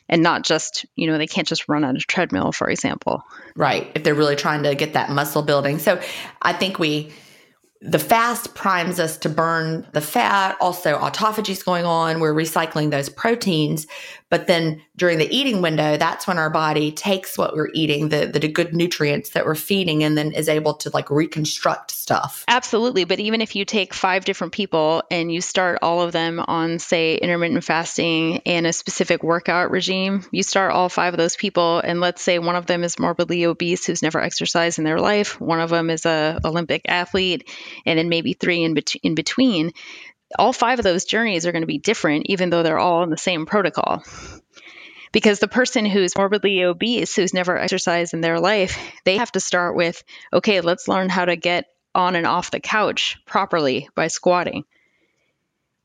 and not just you know they can't just run on a treadmill for example. Right if they're really trying to get that muscle building. So i think we the fast primes us to burn the fat. Also, autophagy is going on. We're recycling those proteins. But then during the eating window, that's when our body takes what we're eating, the, the good nutrients that we're feeding, and then is able to like reconstruct stuff. Absolutely. But even if you take five different people and you start all of them on, say, intermittent fasting and a specific workout regime, you start all five of those people, and let's say one of them is morbidly obese who's never exercised in their life, one of them is a Olympic athlete, and then maybe three in, bet- in between all five of those journeys are going to be different, even though they're all in the same protocol. Because the person who's morbidly obese, who's never exercised in their life, they have to start with, okay, let's learn how to get on and off the couch properly by squatting.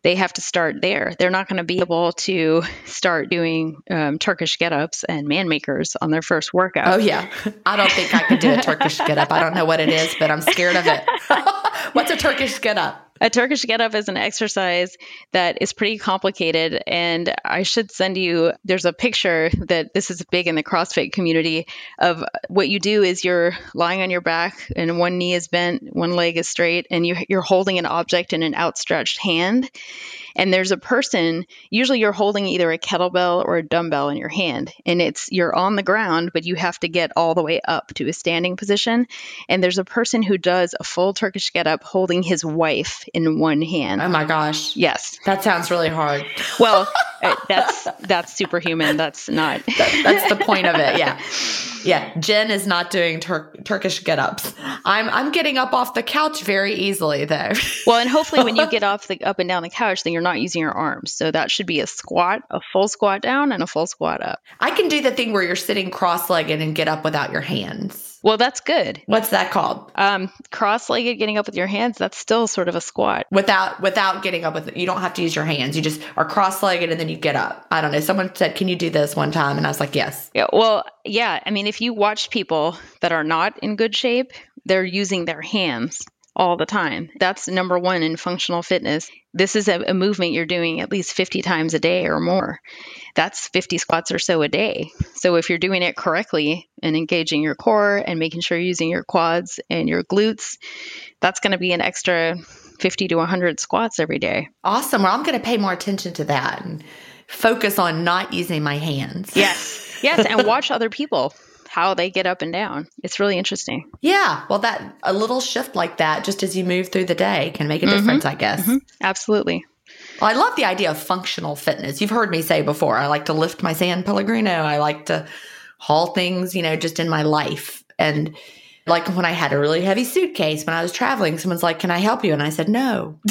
They have to start there. They're not going to be able to start doing um, Turkish get ups and man makers on their first workout. Oh, yeah. I don't think I could do a Turkish get up. I don't know what it is, but I'm scared of it. (laughs) What's a Turkish get up? A Turkish get up is an exercise that is pretty complicated. And I should send you, there's a picture that this is big in the CrossFit community of what you do is you're lying on your back and one knee is bent, one leg is straight, and you, you're holding an object in an outstretched hand and there's a person usually you're holding either a kettlebell or a dumbbell in your hand and it's you're on the ground but you have to get all the way up to a standing position. And there's a person who does a full turkish get up holding his wife in one hand. Oh my gosh. Yes. That sounds really hard. Well (laughs) uh, that's that's superhuman. That's not. That, that's the point of it. (laughs) Yeah. Yeah, Gin is not doing Tur- Turkish get-ups. I'm I'm getting up off the couch very easily though. (laughs) well, and hopefully when you get off the up and down the couch, then you're not using your arms. So that should be a squat, a full squat down, and a full squat up. I can do the thing where you're sitting cross-legged and get up without your hands. Well, that's good. What's that called? Um, cross-legged, getting up with your hands. That's still sort of a squat. Without without getting up with you don't have to use your hands. You just are cross-legged and then you get up. I don't know. Someone said, "Can you do this one time?" And I was like, "Yes." Yeah. Well, yeah. I mean, if you watch people that are not in good shape, they're using their hands all the time. That's number one in functional fitness. This is a, a, movement you're doing at least 50 times a day or more. That's 50 squats or so a day. So if you're doing it correctly and engaging your core and making sure you're using your quads and your glutes, that's going to be an extra 50 to 100 squats every day. Awesome. Well, I'm going to pay more attention to that and focus on not using my hands. Yes. Yes. And (laughs) watch other people how they get up and down. It's really interesting. Yeah. Well, that a little shift like that, just as you move through the day, can make a mm-hmm. difference, I guess. Mm-hmm. Absolutely. Well, I love the idea of functional fitness. You've heard me say before, I like to lift my San Pellegrino. I like to haul things, you know, just in my life. And like when I had a really heavy suitcase when I was traveling, someone's like, Can I help you? And I said, No. (laughs)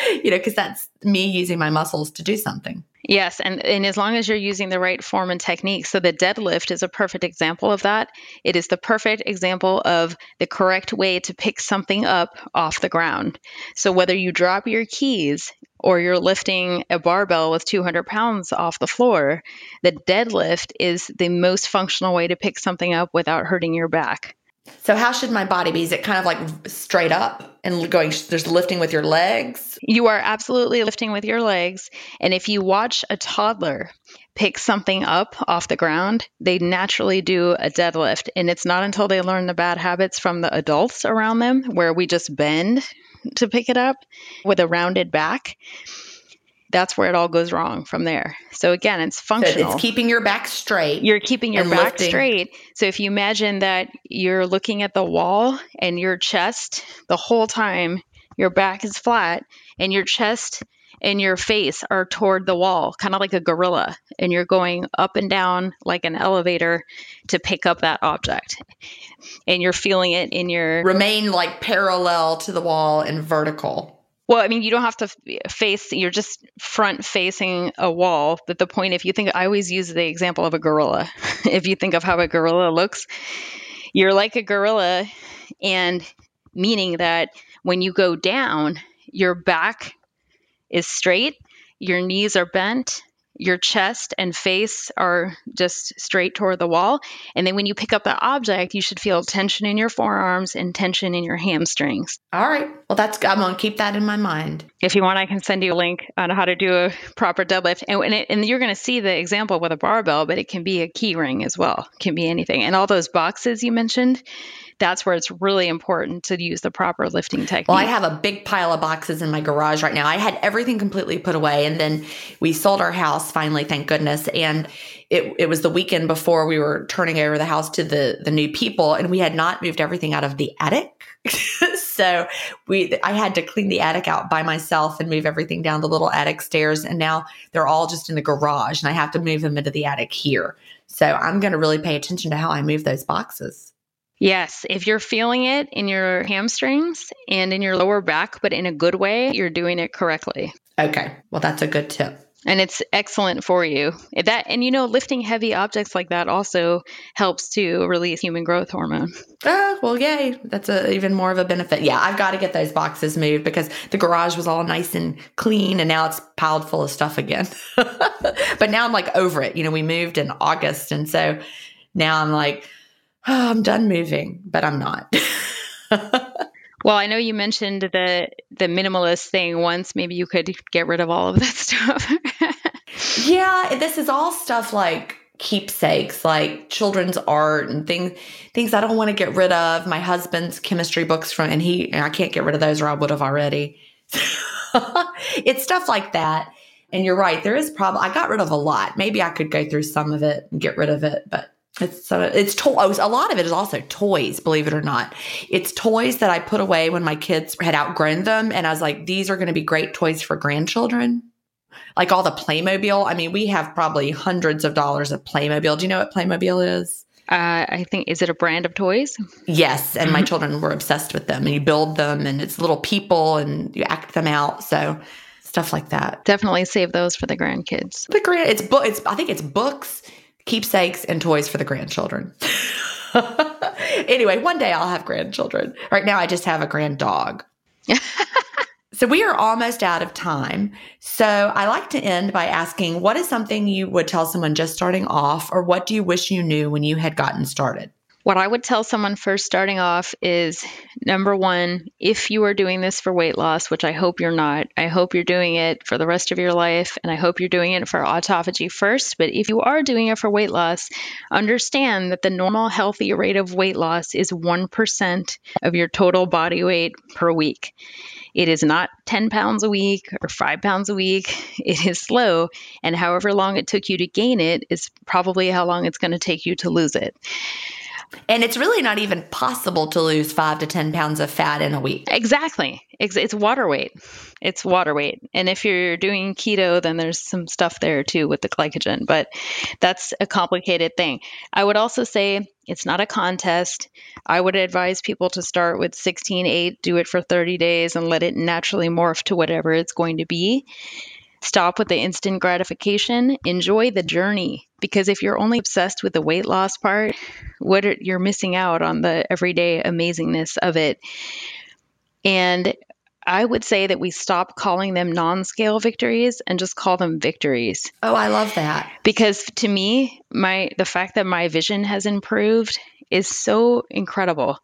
(laughs) you know, because that's me using my muscles to do something. Yes, and, and as long as you're using the right form and technique, so the deadlift is a perfect example of that. It is the perfect example of the correct way to pick something up off the ground. So whether you drop your keys or you're lifting a barbell with 200 pounds off the floor, the deadlift is the most functional way to pick something up without hurting your back. So how should my body be? Is it kind of like straight up and going there's lifting with your legs? You are absolutely lifting with your legs. And if you watch a toddler pick something up off the ground, they naturally do a deadlift. And it's not until they learn the bad habits from the adults around them where we just bend to pick it up with a rounded back that's where it all goes wrong from there. So again, it's functional. So it's keeping your back straight. You're keeping your back lifting. straight. So if you imagine that you're looking at the wall and your chest the whole time, your back is flat and your chest and your face are toward the wall, kind of like a gorilla, and you're going up and down like an elevator to pick up that object. And you're feeling it in your remain like parallel to the wall and vertical. Well, I mean, you don't have to eh, face, you're just front facing a wall. But the point, if you think, I always use the example of a gorilla. (laughs) if you think of how a gorilla looks, you're like a gorilla, and meaning that when you go down, your back is straight, your knees are bent, your chest and face are just straight toward the wall. And then when you pick up the object, you should feel tension in your forearms and tension in your hamstrings. All right. Well, that's I'm going to keep that in my mind. If you want, I can send you a link on how to do a proper deadlift. And, and, it, and you're going to see the example with a barbell, but it can be a key ring as well. It can be anything. And all those boxes you mentioned, that's where it's really important to use the proper lifting technique. Well, I have a big pile of boxes in my garage right now. I had everything completely put away and then we sold our house finally, thank goodness. And it, it was the weekend before we were turning over the house to the the new people and we had not moved everything out of the attic. (laughs) so we I had to clean the attic out by myself and move everything down the little attic stairs and now they're all just in the garage and I have to move them into the attic here. So I'm going to really pay attention to how I move those boxes. Yes, if you're feeling it in your hamstrings and in your lower back, but in a good way, you're doing it correctly. Okay. Well, that's a good tip. And it's excellent for you. That and you know, lifting heavy objects like that also helps to release human growth hormone. Oh, well, yay. That's a, even more of a benefit. Yeah, I've got to get those boxes moved because the garage was all nice and clean and now it's piled full of stuff again. (laughs) but now I'm like over it. You know, we moved in August and so now I'm like oh, (sighs) I'm done moving, but I'm not. (laughs) well, I know you mentioned the the minimalist thing once. Maybe you could get rid of all of that (laughs) stuff. yeah, this is all stuff like keepsakes like children's art and things things I don't want to get rid of. My husband's chemistry books from and he and I can't get rid of those or I would have already. (laughs) it's stuff like that. And you're right, there is problem I got rid of a lot. Maybe I could go through some of it and get rid of it, but it's uh, it's toys. A lot of it is also toys, believe it or not. It's toys that I put away when my kids had outgrown them, and I was like, these are going to be great toys for grandchildren. Like all the Playmobil. I mean, we have probably hundreds of dollars of Playmobil. Do you know what Playmobil is? Uh, I think is it a brand of toys? Yes, and my children were obsessed with them. And you build them, and it's little people, and you act them out. So stuff like that. Definitely save those for the grandkids. The grand, it's book. It's I think it's books keepsakes and toys for the grandchildren. (laughs) anyway, one day I'll have grandchildren. Right now, I just have a grand dog. (laughs) so we are almost out of time. So I like to end by asking what is something you would tell someone just starting off, or what do you wish you knew when you had gotten started? What I would tell someone first starting off is number one, if you are doing this for weight loss, which I hope you're not, I hope you're doing it for the rest of your life, and I hope you're doing it for autophagy first. But if you are doing it for weight loss, understand that the normal healthy rate of weight loss is 1% of your total body weight per week. It is not 10 pounds a week or five pounds a week. It is slow. And however long it took you to gain it is probably how long it's going to take you to lose it. And it's really not even possible to lose five to 10 pounds of fat in a week. Exactly. It's, water weight. It's water weight. And if you're doing keto, then there's some stuff there too with the glycogen, but that's a complicated thing. I would also say it's not a contest. I would advise people to start with 16 8, do it for 30 days, and let it naturally morph to whatever it's going to be. Stop with the instant gratification. Enjoy the journey because if you're only obsessed with the weight loss part, what are, you're missing out on the everyday amazingness of it. And I would say that we stop calling them non scale victories and just call them victories. Oh, I love that. Because to me, my the fact that my vision has improved is so incredible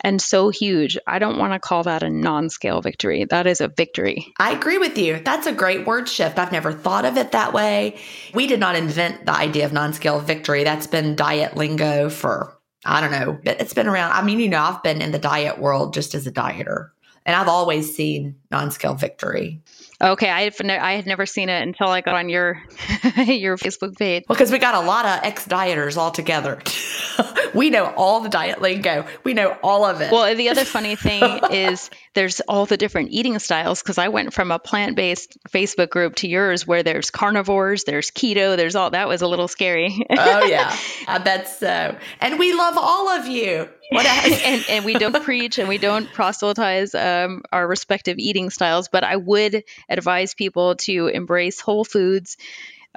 and so huge. I don't want to call that a non scale victory. That is a victory. I agree with you. That's a great word shift. I've never thought of it that way. We did not invent the idea of non scale victory. That's been diet lingo for, I don't know, But it's been around. I mean, you know, I've been in the diet world just as a dieter, and I've always seen non scale victory. Okay, I had, I had never seen it until I got on your (laughs) your Facebook page. Well, because we got a lot of ex dieters all together. (laughs) we know all the diet lingo. We know all of it. Well, the other funny (laughs) thing is there's all the different eating styles because I went from a plant based Facebook group to yours where there's carnivores, there's keto, there's all that was a little scary. oh yeah, I bet so. And we love all of you. What (laughs) and, and we don't preach and we don't proselytize um, our respective eating styles, but I would advise people to embrace whole foods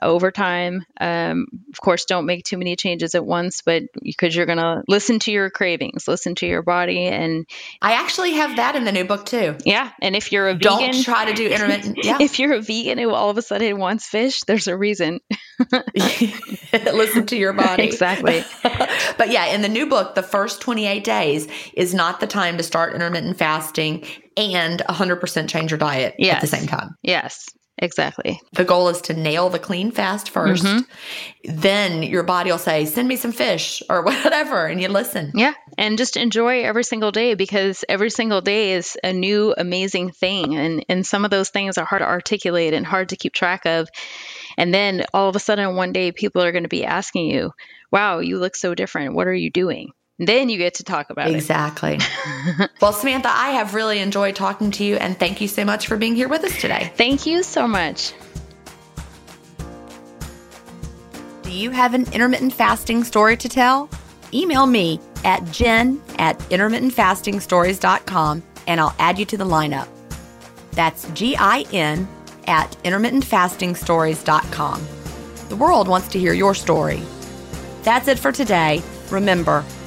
over time. Um, of course, don't make too many changes at once, but because you're going to listen to your cravings, listen to your body. And I actually have that in the new book too. Yeah. And if you're a don't vegan, try to do intermittent. (laughs) Yeah. if you're a vegan who all of a sudden wants fish, there's a reason. (laughs) listen to your body. Exactly. (laughs) but yeah, in the new book, the first 28 days is not the time to start intermittent fasting and 100% change your diet yes. at the same time. Yes. Exactly. The goal is to nail the clean fast 1st mm-hmm. Then your body will say, send me some fish or (laughs) whatever, and you listen. Yeah. And just enjoy every single day because every single day is a new amazing thing. And, and some of those things are hard to articulate and hard to keep track of. And then all of a sudden, one day, people are going to be asking you, wow, you look so different. What are you doing? Then you get to talk about exactly. it. Exactly. (laughs) well, Samantha, I have really enjoyed talking to you and thank you so much for being here with us today. Thank you so much. Do you have an intermittent fasting story to tell? Email me at gin at intermittentfastingstories.com and I'll add you to the lineup. That's G I N at intermittentfastingstories.com. The world wants to hear your story. That's it for today. Remember,